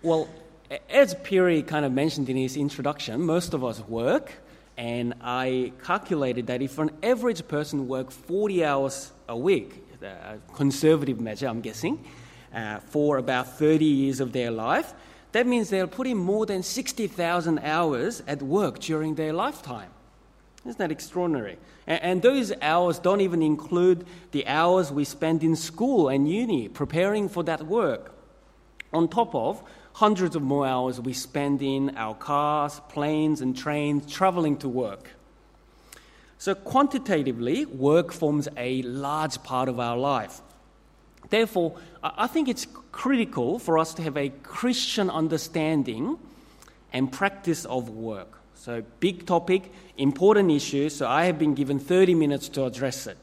Well, as Piri kind of mentioned in his introduction, most of us work, and I calculated that if an average person worked 40 hours a week, a conservative measure, I'm guessing, uh, for about 30 years of their life, that means they'll put in more than 60,000 hours at work during their lifetime. Isn't that extraordinary? And, and those hours don't even include the hours we spend in school and uni preparing for that work. On top of hundreds of more hours we spend in our cars, planes, and trains traveling to work. So, quantitatively, work forms a large part of our life. Therefore, I think it's critical for us to have a Christian understanding and practice of work. So, big topic, important issue, so I have been given 30 minutes to address it.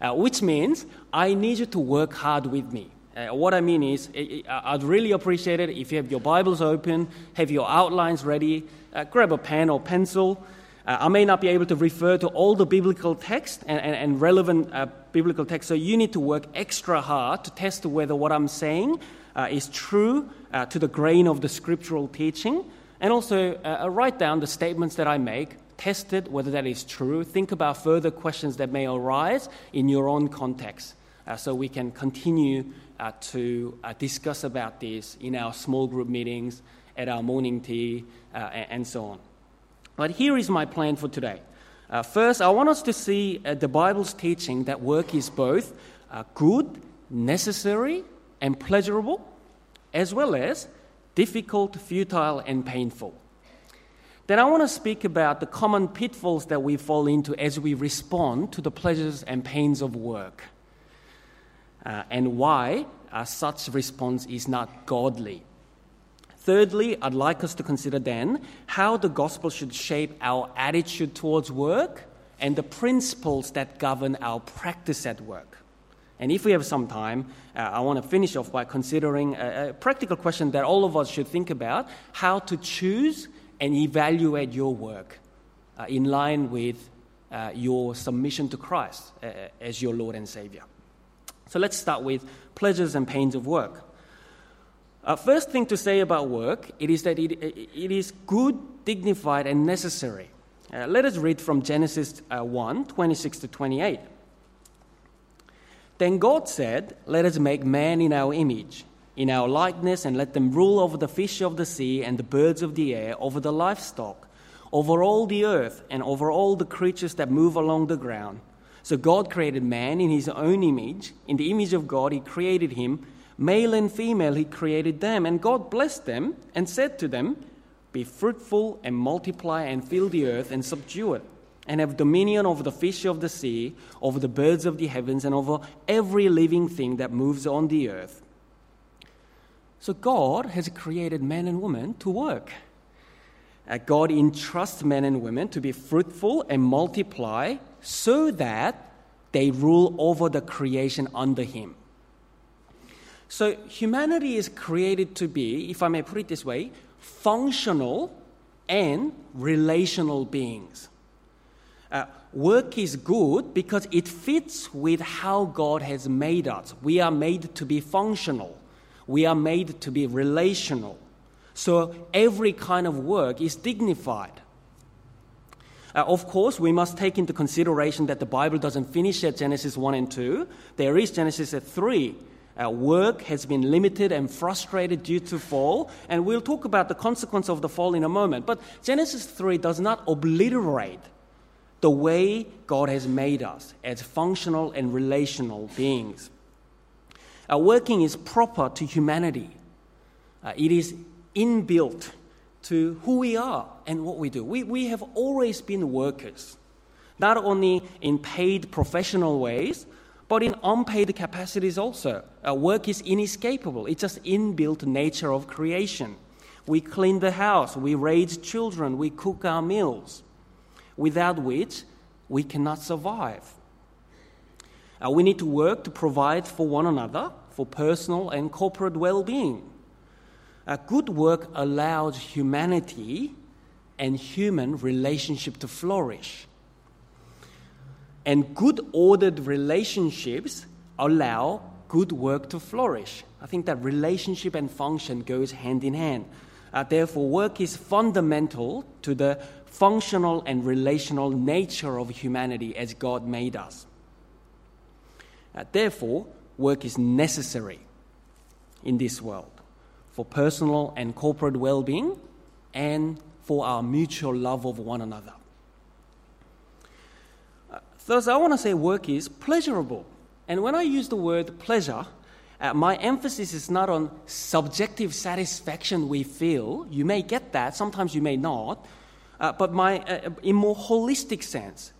Uh, which means I need you to work hard with me. Uh, what I mean is, I'd really appreciate it if you have your Bibles open, have your outlines ready, uh, grab a pen or pencil. Uh, I may not be able to refer to all the biblical text and, and, and relevant uh, biblical text, so you need to work extra hard to test whether what I'm saying uh, is true uh, to the grain of the scriptural teaching, and also write down the statements that I make, test it whether that is true, think about further questions that may arise in your own context, so we can continue to discuss about this in our small group meetings, at our morning tea, and, so on. But here is my plan for today. Uh, first, I want us to see uh, the Bible's teaching that work is both uh, good, necessary, and pleasurable, as well as difficult, futile, and painful. Then I want to speak about the common pitfalls that we fall into as we respond to the pleasures and pains of work, uh, and why uh, such response is not godly. Thirdly, I'd like us to consider then how the gospel should shape our attitude towards work and the principles that govern our practice at work. And if we have some time, uh, I want to finish off by considering a, a, practical question that all of us should think about how to choose and evaluate your work uh, in line with uh, your submission to Christ uh, as your Lord and Savior. So let's start with pleasures and pains of work. Uh, first thing to say about work, it is that it, it is good, dignified, and necessary. Uh, let us read from Genesis uh, 1 26 to 28. Then God said, Let us make man in our image, in our likeness, and let them rule over the fish of the sea and the birds of the air, over the livestock, over all the earth, and over all the creatures that move along the ground. So God created man in his own image. In the image of God, he created him Male and female, he created them, and God blessed them and said to them, Be fruitful and multiply and fill the earth and subdue it, and have dominion over the fish of the sea, over the birds of the heavens, and over every living thing that moves on the earth. So God has created men and women to work. Uh, God entrusts men and women to be fruitful and multiply so that they rule over the creation under Him. So humanity is created to be, if I may put it this way, functional and relational beings. Uh, work is good because it fits with how God has made us. We are made to be functional, we are made to be relational. So every kind of work is dignified. Uh, of course, we must take into consideration that the Bible doesn't finish at Genesis 1 and 2. There is Genesis 3 our work has been limited and frustrated due to fall, and we'll talk about the consequence of the fall in a moment. But Genesis 3 does not obliterate the way God has made us as functional and relational beings. Our working is proper to humanity, uh, it is inbuilt to who we are and what we do. We, we have always been workers, not only in paid professional ways, but in unpaid capacities also. Our work is inescapable, it's just inbuilt nature of creation. We clean the house, we raise children, we cook our meals, without which we cannot survive. Uh, we need to work to provide for one another for personal and corporate well being. Uh, good work allows humanity and human relationship to flourish. And good ordered relationships allow good work to flourish. I think that relationship and function goes hand in hand. Uh, therefore, work is fundamental to the functional and relational nature of humanity as God made us. Uh, therefore, work is necessary in this world for personal and corporate well being and for our mutual love of one another. Uh, thus, I want to say work is pleasurable. And when I use the word pleasure, uh, my emphasis is not on subjective satisfaction we feel. You may get that, sometimes you may not. Uh, but my, uh, in a more holistic sense,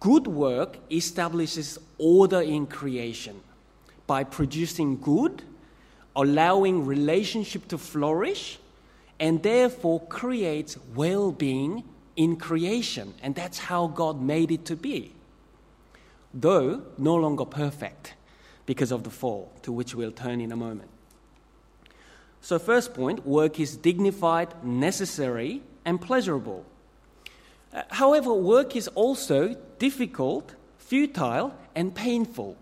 good work establishes order in creation by producing good, allowing relationship to flourish, and therefore creates well being in creation. And that's how God made it to be. Though no longer perfect because of the fall, to which we'll turn in a moment. So, first point work is dignified, necessary, and pleasurable. Uh, however, work is also difficult, futile, and painful.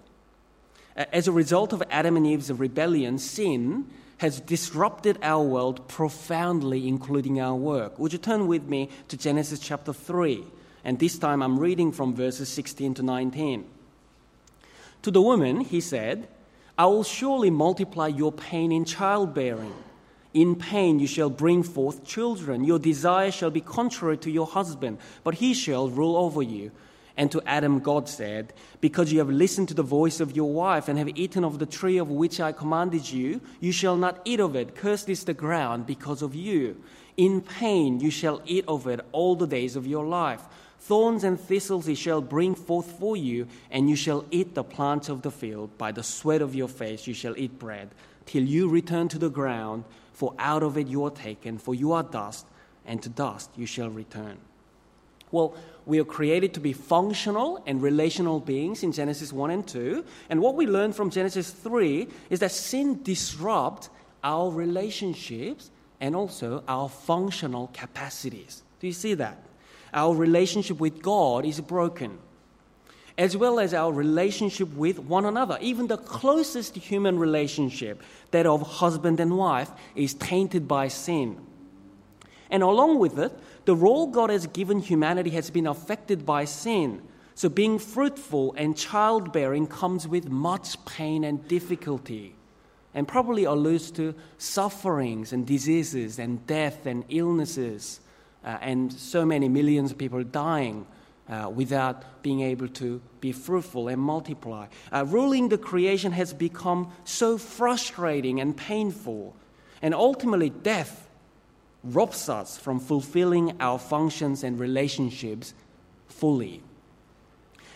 As a result of Adam and Eve's rebellion, sin has disrupted our world profoundly, including our work. Would you turn with me to Genesis chapter 3? And this time I'm reading from verses 16 to 19. To the woman, he said, I will surely multiply your pain in childbearing. In pain you shall bring forth children. Your desire shall be contrary to your husband, but he shall rule over you. And to Adam, God said, Because you have listened to the voice of your wife and have eaten of the tree of which I commanded you, you shall not eat of it. Cursed is the ground because of you. In pain you shall eat of it all the days of your life. Thorns and thistles he shall bring forth for you, and you shall eat the plants of the field. By the sweat of your face you shall eat bread, till you return to the ground, for out of it you are taken, for you are dust, and to dust you shall return. Well, we are created to be functional and relational beings in Genesis 1 and 2. And what we learn from Genesis 3 is that sin disrupts our relationships and also our functional capacities. Do you see that? Our relationship with God is broken, as well as our relationship with one another. Even the closest human relationship, that of husband and wife, is tainted by sin. And along with it, the role God has given humanity has been affected by sin. So being fruitful and childbearing comes with much pain and difficulty, and probably alludes to sufferings and diseases and death and illnesses, uh, and so many millions of people dying. Uh, without being able to be fruitful and multiply. Uh, ruling the creation has become so frustrating and painful, and ultimately, death robs us from fulfilling our functions and relationships fully.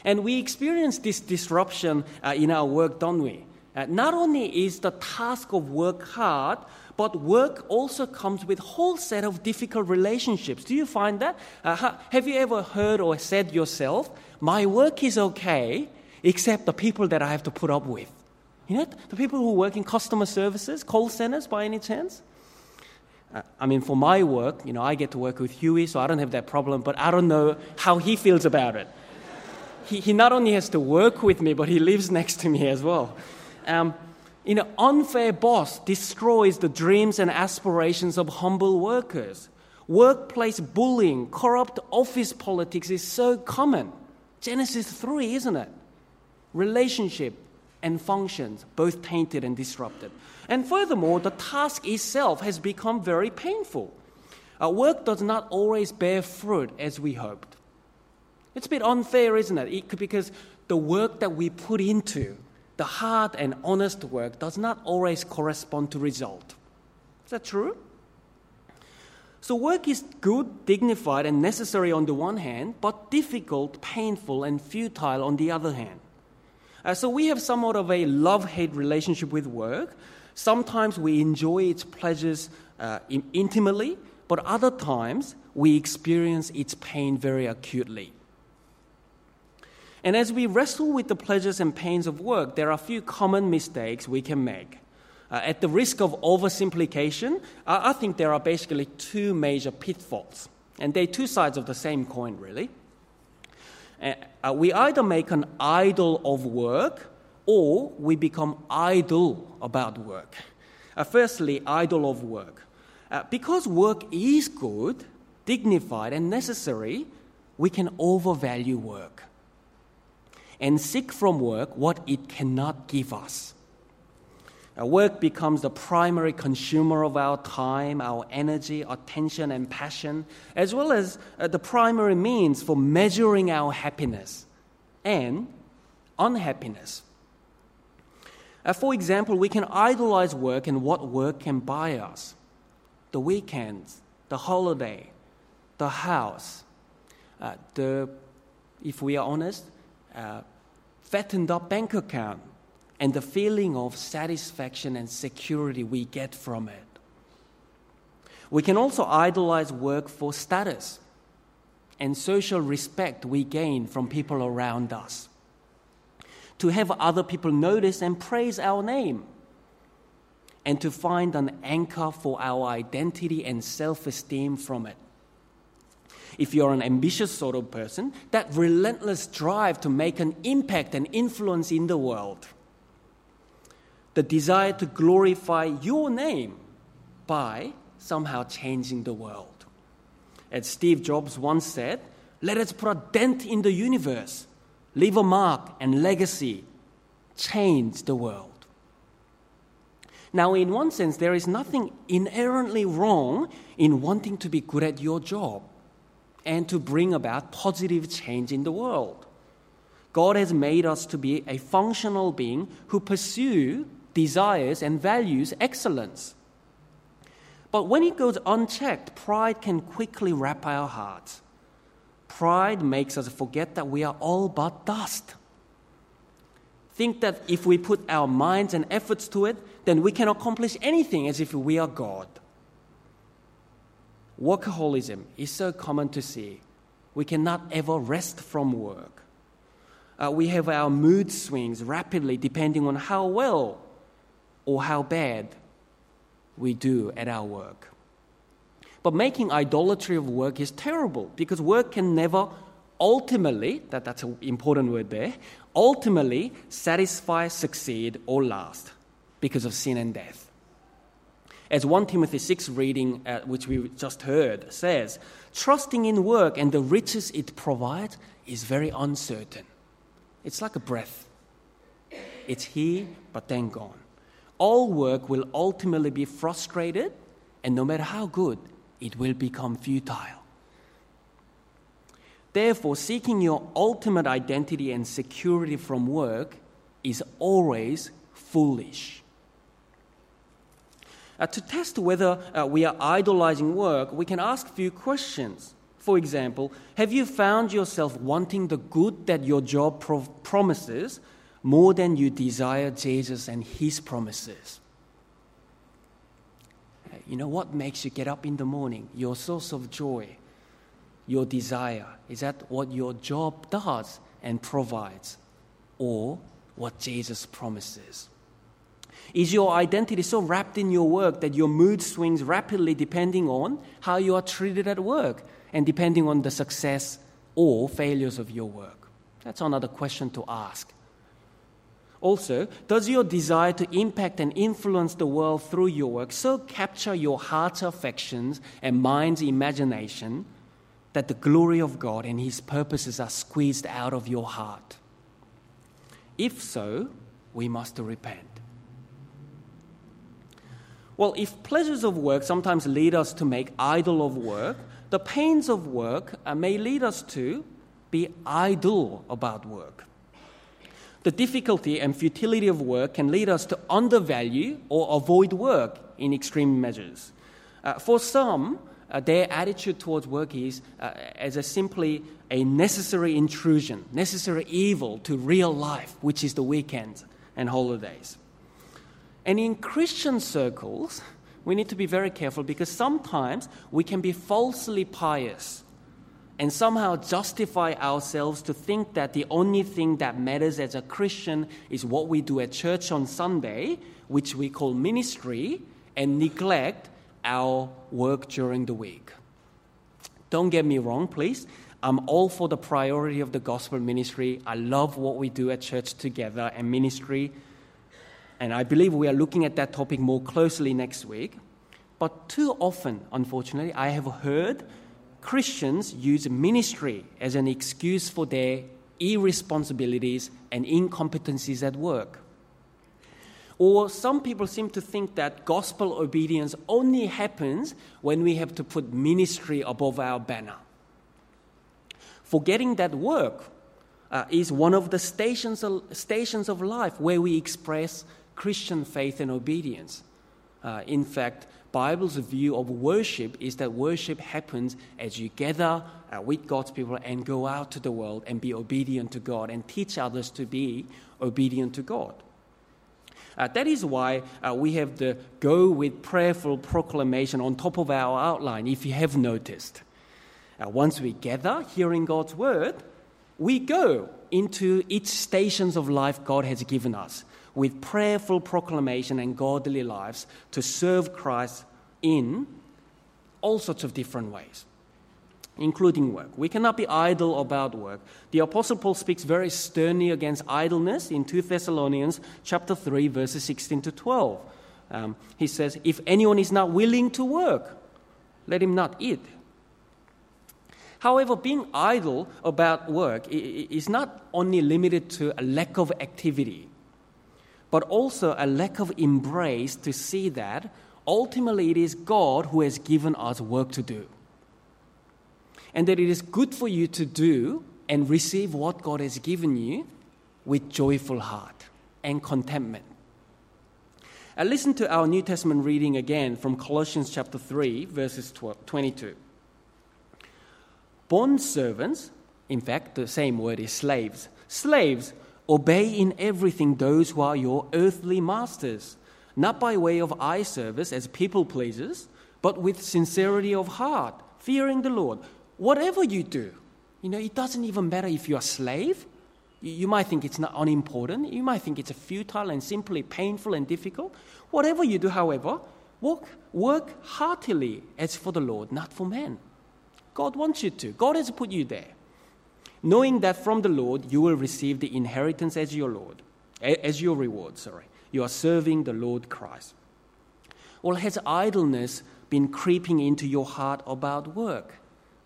And we experience this disruption uh, in our work, don't we? Uh, not only is the task of work hard, but work also comes with a whole set of difficult relationships. Do you find that? Uh, have you ever heard or said yourself, my work is okay, except the people that I have to put up with? You know, the people who work in customer services, call centers by any chance? I mean, for my work, you know, I get to work with Huey, so I don't have that problem, but I don't know how he feels about it. He, he not only has to work with me, but he lives next to me as well. Um, you know, unfair boss destroys the dreams and aspirations of humble workers. Workplace bullying, corrupt office politics is so common. Genesis 3, isn't it? Relationship and functions, both tainted and disrupted. And furthermore, the task itself has become very painful. Our work does not always bear fruit as we hoped. It's a bit unfair, isn't it? it because the work that we put into, the hard and honest work, does not always correspond to result. Is that true? So, work is good, dignified, and necessary on the one hand, but difficult, painful, and futile on the other hand. Uh, so we have somewhat of a love hate relationship with work. Sometimes we enjoy its pleasures uh, in- intimately, but other times we experience its pain very acutely. And as we wrestle with the pleasures and pains of work, there are a few common mistakes we can make. Uh, at the risk of oversimplification, I think there are basically two major pitfalls. And they're two sides of the same coin, really. Uh, we either make an idol of work or we become idol about work. Uh, firstly, idle of work. Uh, because work is good, dignified, and necessary, we can overvalue work and seek from work what it cannot give us. Uh, work becomes the primary consumer of our time, our energy, attention, and passion, as well as uh, the primary means for measuring our happiness and unhappiness. Uh, for example, we can idolize work and what work can buy us the weekends, the holiday, the house, uh, the, if we are honest, uh, fattened up bank account, and the feeling of satisfaction and security we get from it. We can also idolize work for status and social respect we gain from people around us. To have other people notice and praise our name, and to find an anchor for our identity and self esteem from it. If you're an ambitious sort of person, that relentless drive to make an impact and influence in the world the desire to glorify your name by somehow changing the world. As Steve Jobs once said, let us put a dent in the universe, leave a mark and legacy, change the world. Now, in one sense, there is nothing inherently wrong in wanting to be good at your job and to bring about positive change in the world. God has made us to be a functional being who pursue desires, and values excellence. But when it goes unchecked, pride can quickly wrap our hearts. Pride makes us forget that we are all but dust. Think that if we put our minds and efforts to it, then we can accomplish anything as if we are God. Workaholism is so common to see. We cannot ever rest from work. Uh, we have our mood swings rapidly depending on how well or how bad we do at our work. But making idolatry of work is terrible because work can never ultimately, that, that's an important word there, ultimately satisfy, succeed, or last because of sin and death. As 1 Timothy 6 reading, uh, which we just heard, says, trusting in work and the riches it provides is very uncertain. It's like a breath. It's here, but then gone all work will ultimately be frustrated, and no matter how good, it will become futile. Therefore, seeking your ultimate identity and security from work is always foolish. Uh, to test whether uh, we are idolizing work, we can ask a few questions. For example, have you found yourself wanting the good that your job pro- promises more than you desire Jesus and His promises. You know what makes you get up in the morning? Your source of joy, your desire. Is that what your job does and provides, or what Jesus promises? Is your identity so wrapped in your work that your mood swings rapidly depending on how you are treated at work and depending on the success or failures of your work? That's another question to ask. Also, does your desire to impact and influence the world through your work so capture your heart's affections and mind's imagination that the glory of God and His purposes are squeezed out of your heart? If so, we must repent. Well, if pleasures of work sometimes lead us to make idol of work, the pains of work uh, may lead us to be idle about work. The difficulty and futility of work can lead us to undervalue or avoid work in extreme measures. Uh, for some, uh, their attitude towards work is uh, as a simply a necessary intrusion, necessary evil to real life, which is the weekends and holidays. And in Christian circles, we need to be very careful because sometimes we can be falsely pious and somehow justify ourselves to think that the only thing that matters as a Christian is what we do at church on Sunday, which we call ministry, and neglect our work during the week. Don't get me wrong, please. I'm all for the priority of the gospel ministry. I love what we do at church together and ministry. And I believe we are looking at that topic more closely next week. But too often, unfortunately, I have heard Christians use ministry as an excuse for their irresponsibilities and incompetencies at work. Or some people seem to think that gospel obedience only happens when we have to put ministry above our banner. Forgetting that work uh, is one of the stations of, stations of life where we express Christian faith and obedience. Uh, in fact, Bible's view of worship is that worship happens as you gather uh, with God's people and go out to the world and be obedient to God and teach others to be obedient to God. Uh, that is why uh, we have the go with prayerful proclamation on top of our outline, if you have noticed. Uh, once we gather, hearing God's word, we go into each stations of life God has given us with prayerful proclamation and godly lives to serve Christ in all sorts of different ways, including work. We cannot be idle about work. The Apostle Paul speaks very sternly against idleness in 2 Thessalonians chapter 3, verses 16 to 12. Um, he says, If anyone is not willing to work, let him not eat. However, being idle about work is not only limited to a lack of activity but also a lack of embrace to see that ultimately it is God who has given us work to do. And that it is good for you to do and receive what God has given you with joyful heart and contentment. And listen to our New Testament reading again from Colossians chapter 3, verses 22. Bond servants, in fact, the same word is slaves. Slaves, Obey in everything those who are your earthly masters, not by way of eye service as people pleasers, but with sincerity of heart, fearing the Lord. Whatever you do, you know, it doesn't even matter if you're a slave. You might think it's not unimportant. You might think it's futile and simply painful and difficult. Whatever you do, however, work, work heartily as for the Lord, not for men. God wants you to. God has put you there knowing that from the Lord you will receive the inheritance as your Lord, as your reward, sorry. You are serving the Lord Christ. Well, has idleness been creeping into your heart about work?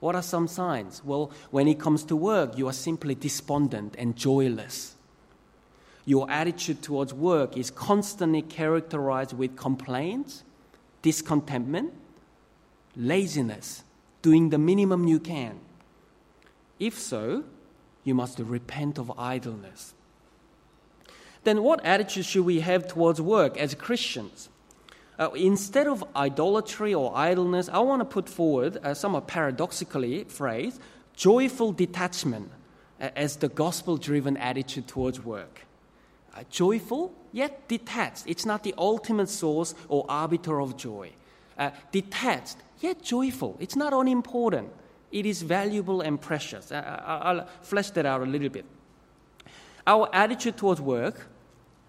What are some signs? Well, when it comes to work, you are simply despondent and joyless. Your attitude towards work is constantly characterized with complaints, discontentment, laziness, doing the minimum you can. If so, you must repent of idleness. Then, what attitude should we have towards work as Christians? Uh, instead of idolatry or idleness, I want to put forward, uh, somewhat paradoxically phrased, joyful detachment uh, as the gospel driven attitude towards work. Uh, joyful, yet detached. It's not the ultimate source or arbiter of joy. Uh, detached, yet joyful. It's not unimportant. It is valuable and precious. I'll flesh that out a little bit. Our attitude towards work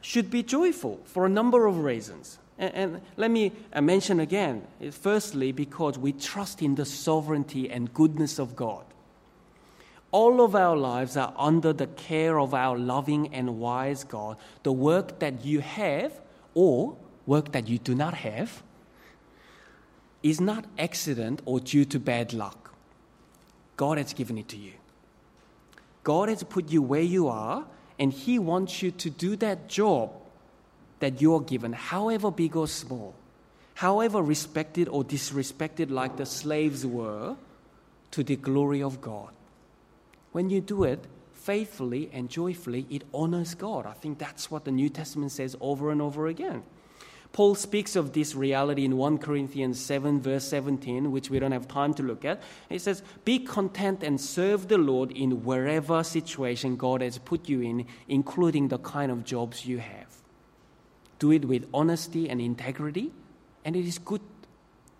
should be joyful for a number of reasons. And, let me uh, mention again firstly, because we trust in the sovereignty and goodness of God. All of our lives are under the care of our loving and wise God. The work that you have, or work that you do not have, is not accident or due to bad luck. God has given it to you. God has put you where you are, and He wants you to do that job that you're given, however big or small, however respected or disrespected, like the slaves were, to the glory of God. When you do it faithfully and joyfully, it honors God. I think that's what the New Testament says over and over again. Paul speaks of this reality in 1 Corinthians 7, verse 17, which we don't have time to look at. He says, Be content and serve the Lord in wherever situation God has put you in, including the kind of jobs you have. Do it with honesty and integrity, and it is good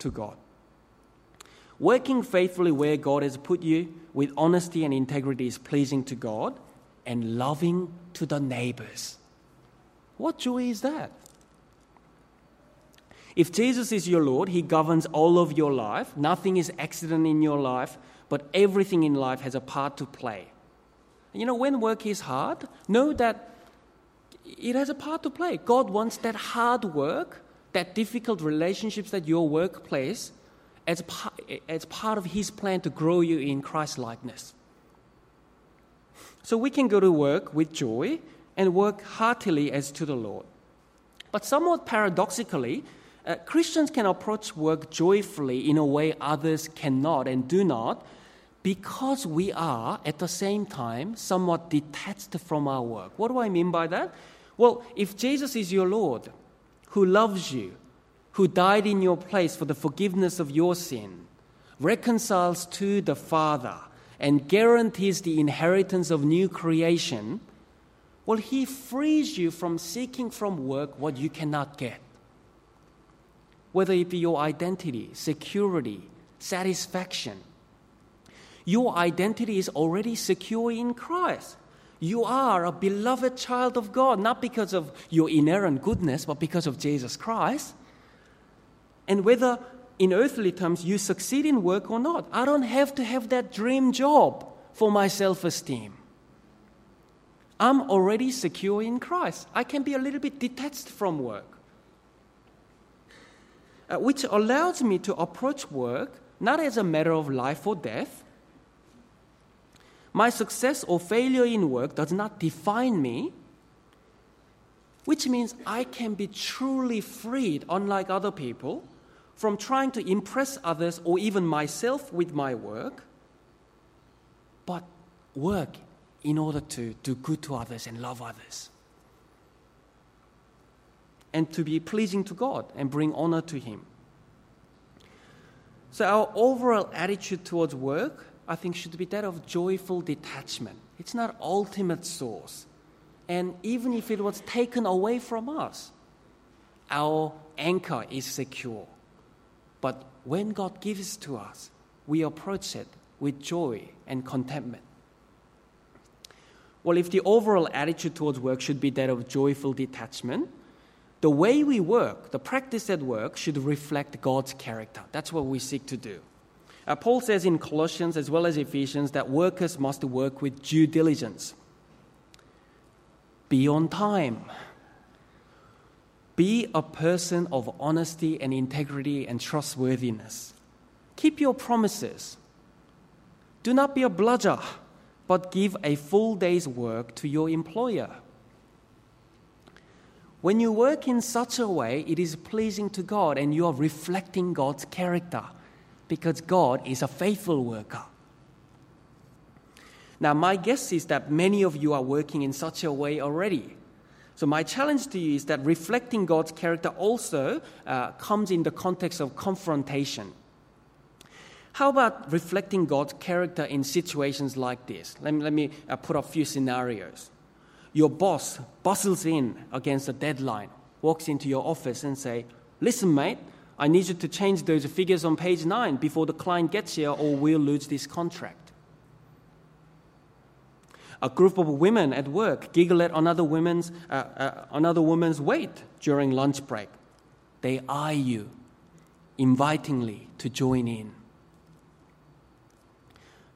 to God. Working faithfully where God has put you with honesty and integrity is pleasing to God and loving to the neighbors. What joy is that? If Jesus is your Lord, He governs all of your life. Nothing is accident in your life, but everything in life has a part to play. You know, when work is hard, know that it has a part to play. God wants that hard work, that difficult relationships at your workplace, as, as part of His plan to grow you in Christ likeness. So we can go to work with joy and work heartily as to the Lord. But somewhat paradoxically, uh, Christians can approach work joyfully in a way others cannot and do not because we are, at the same time, somewhat detached from our work. What do I mean by that? Well, if Jesus is your Lord, who loves you, who died in your place for the forgiveness of your sin, reconciles to the Father, and guarantees the inheritance of new creation, well, He frees you from seeking from work what you cannot get. Whether it be your identity, security, satisfaction, your identity is already secure in Christ. You are a beloved child of God, not because of your inherent goodness, but because of Jesus Christ. And whether in earthly terms you succeed in work or not, I don't have to have that dream job for my self esteem. I'm already secure in Christ. I can be a little bit detached from work, uh, which allows me to approach work not as a matter of life or death. My success or failure in work does not define me, which means I can be truly freed, unlike other people, from trying to impress others or even myself with my work, but work in order to do good to others and love others. And to be pleasing to God and bring honor to Him. So, our overall attitude towards work, I think, should be that of joyful detachment. It's not ultimate source. And even if it was taken away from us, our anchor is secure. But when God gives to us, we approach it with joy and contentment. Well, if the overall attitude towards work should be that of joyful detachment, the way we work, the practice at work, should reflect God's character. That's what we seek to do. Uh, Paul says in Colossians as well as Ephesians that workers must work with due diligence. Be on time. Be a person of honesty and integrity and trustworthiness. Keep your promises. Do not be a bludger but give a full day's work to your employer. When you work in such a way, it is pleasing to God and you are reflecting God's character because God is a faithful worker. Now, my guess is that many of you are working in such a way already. So, my challenge to you is that reflecting God's character also uh, comes in the context of confrontation. How about reflecting God's character in situations like this? Let me, let me uh, put a few scenarios. Your boss bustles in against a deadline, walks into your office and say, "Listen, mate, I need you to change those figures on page nine before the client gets here, or we'll lose this contract." A group of women at work giggle at another woman's, uh, uh, another woman's weight during lunch break. They eye you invitingly to join in.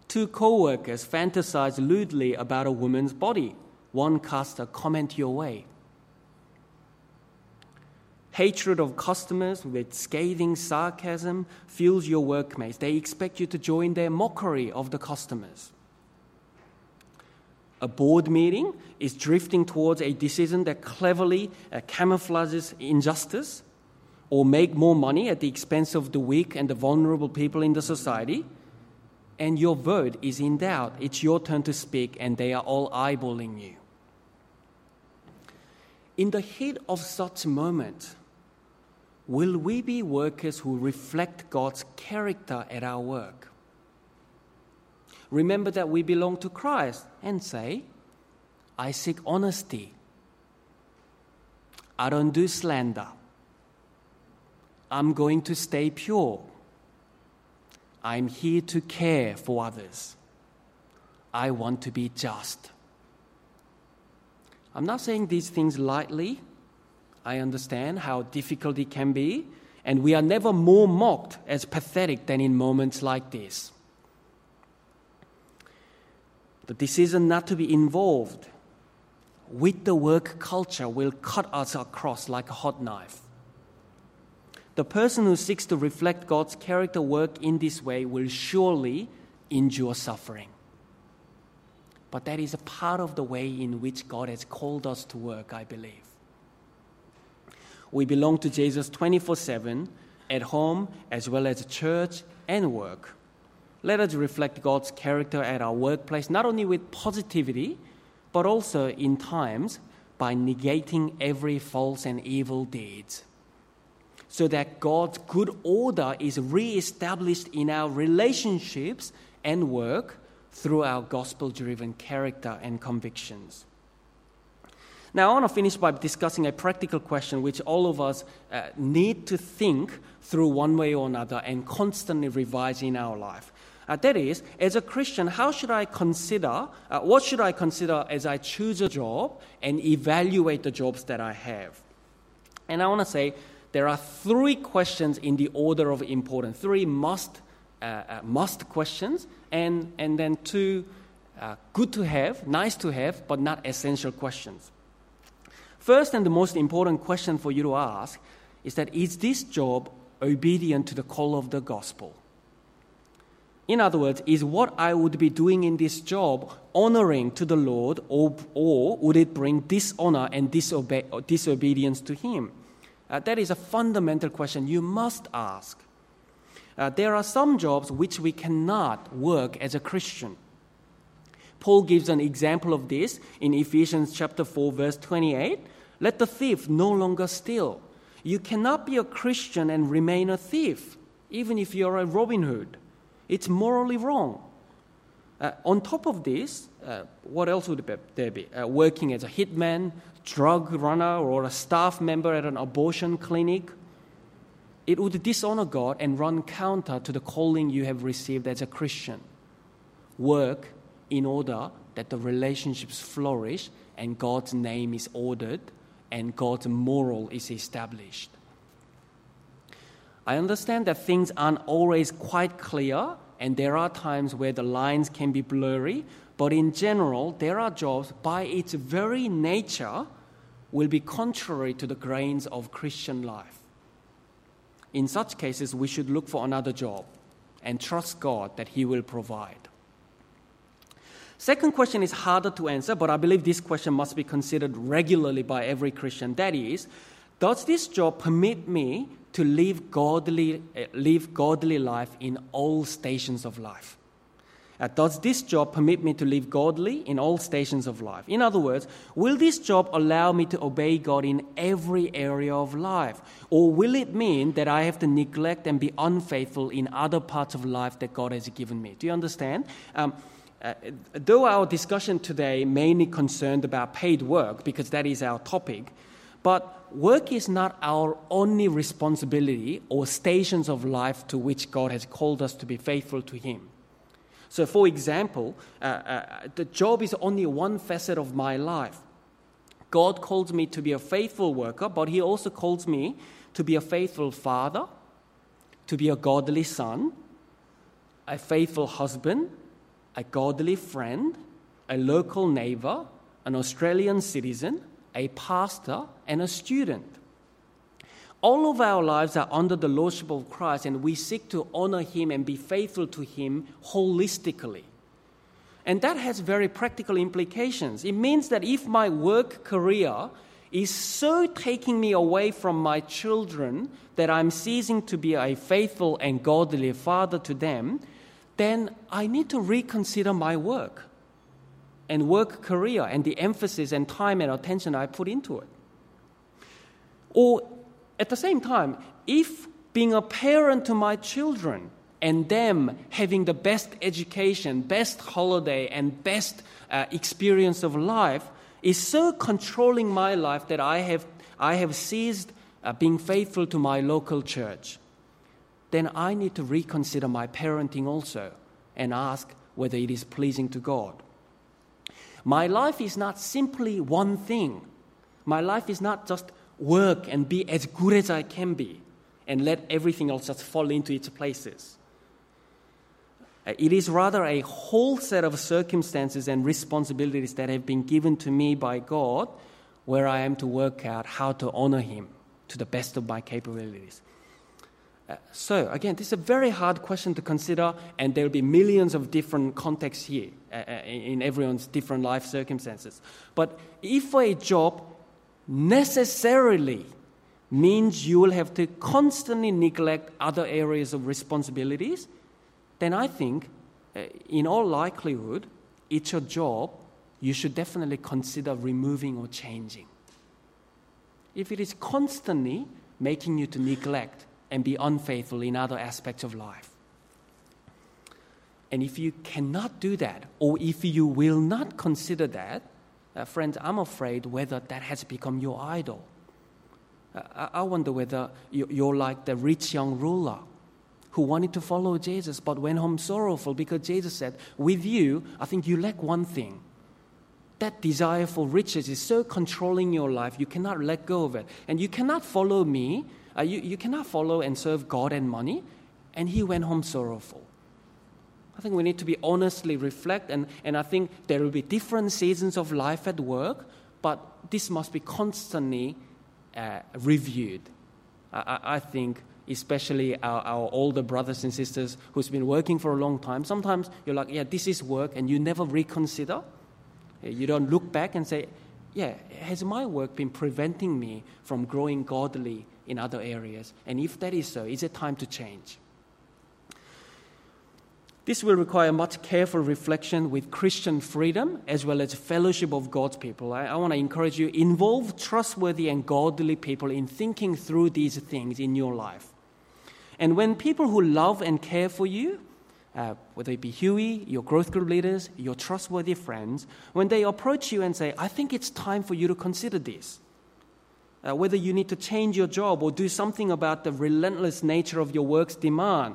Two co workers fantasize lewdly about a woman's body. One casts a comment your way. Hatred of customers with scathing sarcasm fuels your workmates. They expect you to join their mockery of the customers. A board meeting is drifting towards a decision that cleverly uh, camouflages injustice or make more money at the expense of the weak and the vulnerable people in the society and your vote is in doubt. It's your turn to speak, and they are all eyeballing you. In the heat of such moment, will we be workers who reflect God's character at our work? Remember that we belong to Christ and say, I seek honesty. I don't do slander. I'm going to stay pure. I'm here to care for others. I want to be just. I'm not saying these things lightly. I understand how difficult it can be, and we are never more mocked as pathetic than in moments like this. The decision not to be involved with the work culture will cut us across like a hot knife. The person who seeks to reflect God's character work in this way will surely endure suffering. But that is a part of the way in which God has called us to work, I believe. We belong to Jesus 24 7 at home as well as church and work. Let us reflect God's character at our workplace, not only with positivity, but also in times by negating every false and evil deeds. So that God's good order is re established in our relationships and work through our gospel driven character and convictions. Now, I want to finish by discussing a practical question which all of us uh, need to think through one way or another and constantly revise in our life. Uh, that is, as a Christian, how should I consider, uh, what should I consider as I choose a job and evaluate the jobs that I have? And I want to say there are three questions in the order of importance, three must, must questions, and, and then two uh, good to have, nice to have, but not essential questions. First and the most important question for you to ask is that is this job obedient to the call of the gospel? In other words, is what I would be doing in this job honoring to the Lord, or, or would it bring dishonor and disobe- disobedience to Him? Uh, that is a fundamental question you must ask. Uh, there are some jobs which we cannot work as a Christian. Paul gives an example of this in Ephesians chapter 4 verse 28. Let the thief no longer steal. You cannot be a Christian and remain a thief, even if you're a Robin Hood. It's morally wrong. Uh, on top of this, uh, what else would there be? Uh, working as a hitman, drug runner, or a staff member at an abortion clinic. It would dishonor God and run counter to the calling you have received as a Christian. Work in order that the relationships flourish and God's name is ordered and God's moral is established. I understand that things aren't always quite clear and there are times where the lines can be blurry, but in general, there are jobs by its very nature will be contrary to the grains of Christian life. In such cases, we should look for another job and trust God that He will provide. Second question is harder to answer, but I believe this question must be considered regularly by every Christian. That is, does this job permit me to live godly, uh, live godly life in all stations of life? Uh, does this job permit me to live godly in all stations of life? In other words, will this job allow me to obey God in every area of life? Or will it mean that I have to neglect and be unfaithful in other parts of life that God has given me? Do you understand? Um, uh, though our discussion today mainly concerned about paid work, because that is our topic, but work is not our only responsibility or stations of life to which God has called us to be faithful to Him. So, for example, uh, uh, the job is only one facet of my life. God calls me to be a faithful worker, but He also calls me to be a faithful father, to be a godly son, a faithful husband, a godly friend, a local neighbor, an Australian citizen, a pastor, and a student. All of our lives are under the Lordship of Christ, and we seek to honor Him and be faithful to Him holistically. And that has very practical implications. It means that if my work career is so taking me away from my children that I'm ceasing to be a faithful and godly father to them, then I need to reconsider my work and work career and the emphasis and time and attention I put into it. Or at the same time, if being a parent to my children and them having the best education, best holiday, and best uh, experience of life is so controlling my life that I have, I have ceased uh, being faithful to my local church then I need to reconsider my parenting also and ask whether it is pleasing to God. My life is not simply one thing. My life is not just work and be as good as I can be and let everything else just fall into its places. Uh, it is rather a whole set of circumstances and responsibilities that have been given to me by God where I am to work out how to honor Him to the best of my capabilities. Uh, so, again, this is a very hard question to consider, and there will be millions of different contexts here uh, uh in everyone's different life circumstances. But if a job necessarily means you will have to constantly neglect other areas of responsibilities, then I think, uh, in all likelihood, it's your job you should definitely consider removing or changing. If it is constantly making you to neglect and be unfaithful in other aspects of life. And if you cannot do that, or if you will not consider that, uh, friends, I'm afraid whether that has become your idol. Uh, I wonder whether you're like the rich young ruler who wanted to follow Jesus but went home sorrowful because Jesus said, With you, I think you lack one thing. That desire for riches is so controlling your life, you cannot let go of it. And you cannot follow me, uh, you, you cannot follow and serve God and money. And he went home sorrowful. I think we need to be honestly reflect, and, and I think there will be different seasons of life at work, but this must be constantly uh, reviewed. I, I, think especially our, our, older brothers and sisters who's been working for a long time, sometimes you're like, yeah, this is work, and you never reconsider. You don't look back and say, yeah, has my work been preventing me from growing godly in other areas? And if that is so, is it time to change? This will require much careful reflection with Christian freedom as well as fellowship of God's people. I, I want to encourage you involve trustworthy and godly people in thinking through these things in your life. And when people who love and care for you, uh, whether it be Huey, your growth group leaders, your trustworthy friends, when they approach you and say, I think it's time for you to consider this, uh, whether you need to change your job or do something about the relentless nature of your work's demand,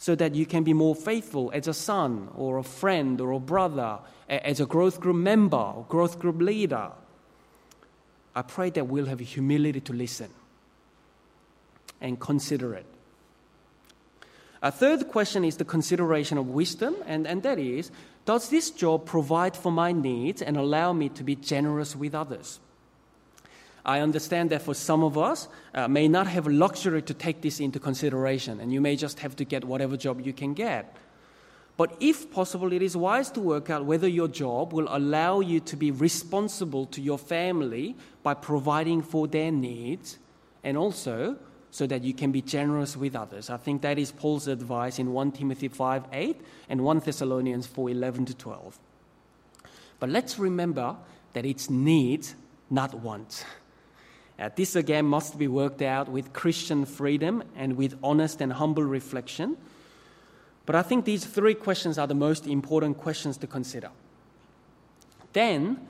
so that you can be more faithful as a son or a friend or a brother, as a growth group member or growth group leader. I pray that we'll have humility to listen and consider it. A third question is the consideration of wisdom, and, and that is Does this job provide for my needs and allow me to be generous with others? I understand that for some of us, uh, may not have luxury to take this into consideration, and you may just have to get whatever job you can get. But if possible, it is wise to work out whether your job will allow you to be responsible to your family by providing for their needs and also so that you can be generous with others. I think that is Paul's advice in 1 Timothy 5 8 and 1 Thessalonians 4 11 to 12. But let's remember that it's needs, not wants. Uh, this again must be worked out with Christian freedom and with honest and humble reflection. But I think these three questions are the most important questions to consider. Then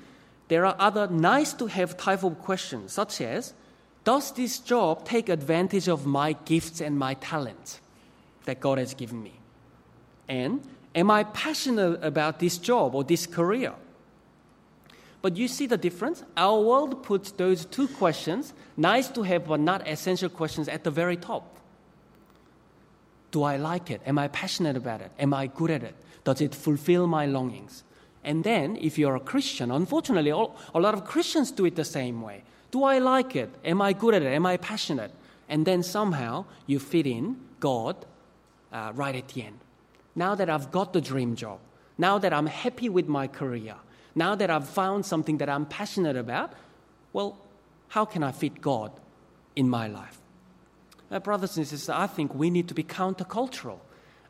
there are other nice to have type of questions, such as Does this job take advantage of my gifts and my talents that God has given me? And am I passionate about this job or this career? But you see the difference? Our world puts those two questions, nice to have but not essential questions, at the very top. Do I like it? Am I passionate about it? Am I good at it? Does it fulfill my longings? And then, if you're a Christian, unfortunately, all, a lot of Christians do it the same way. Do I like it? Am I good at it? Am I passionate? And then somehow you fit in God uh, right at the end. Now that I've got the dream job, now that I'm happy with my career, now that I've found something that I'm passionate about, well, how can I fit God in my life? Uh, brothers and sisters, I think we need to be countercultural.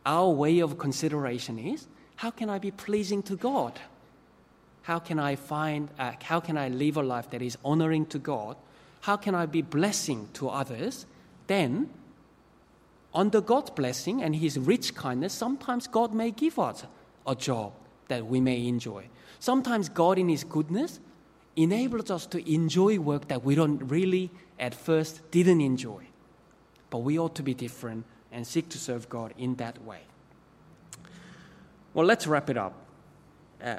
Our way of consideration is how can I be pleasing to God? How can I find, uh, how can I live a life that is honoring to God? How can I be blessing to others? Then, under God's blessing and His rich kindness, sometimes God may give us a job that we may enjoy. Sometimes God, in His goodness, enables us to enjoy work that we don't really at first didn't enjoy. But we ought to be different and seek to serve God in that way. Well, let's wrap it up. Uh,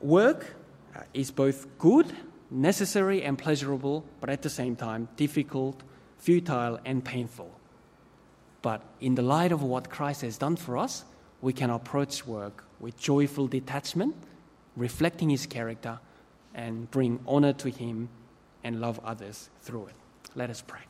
work uh, is both good, necessary, and pleasurable, but at the same time difficult, futile, and painful. But in the light of what Christ has done for us, we can approach work with joyful detachment, reflecting his character, and bring honor to him and love others through it. Let us pray.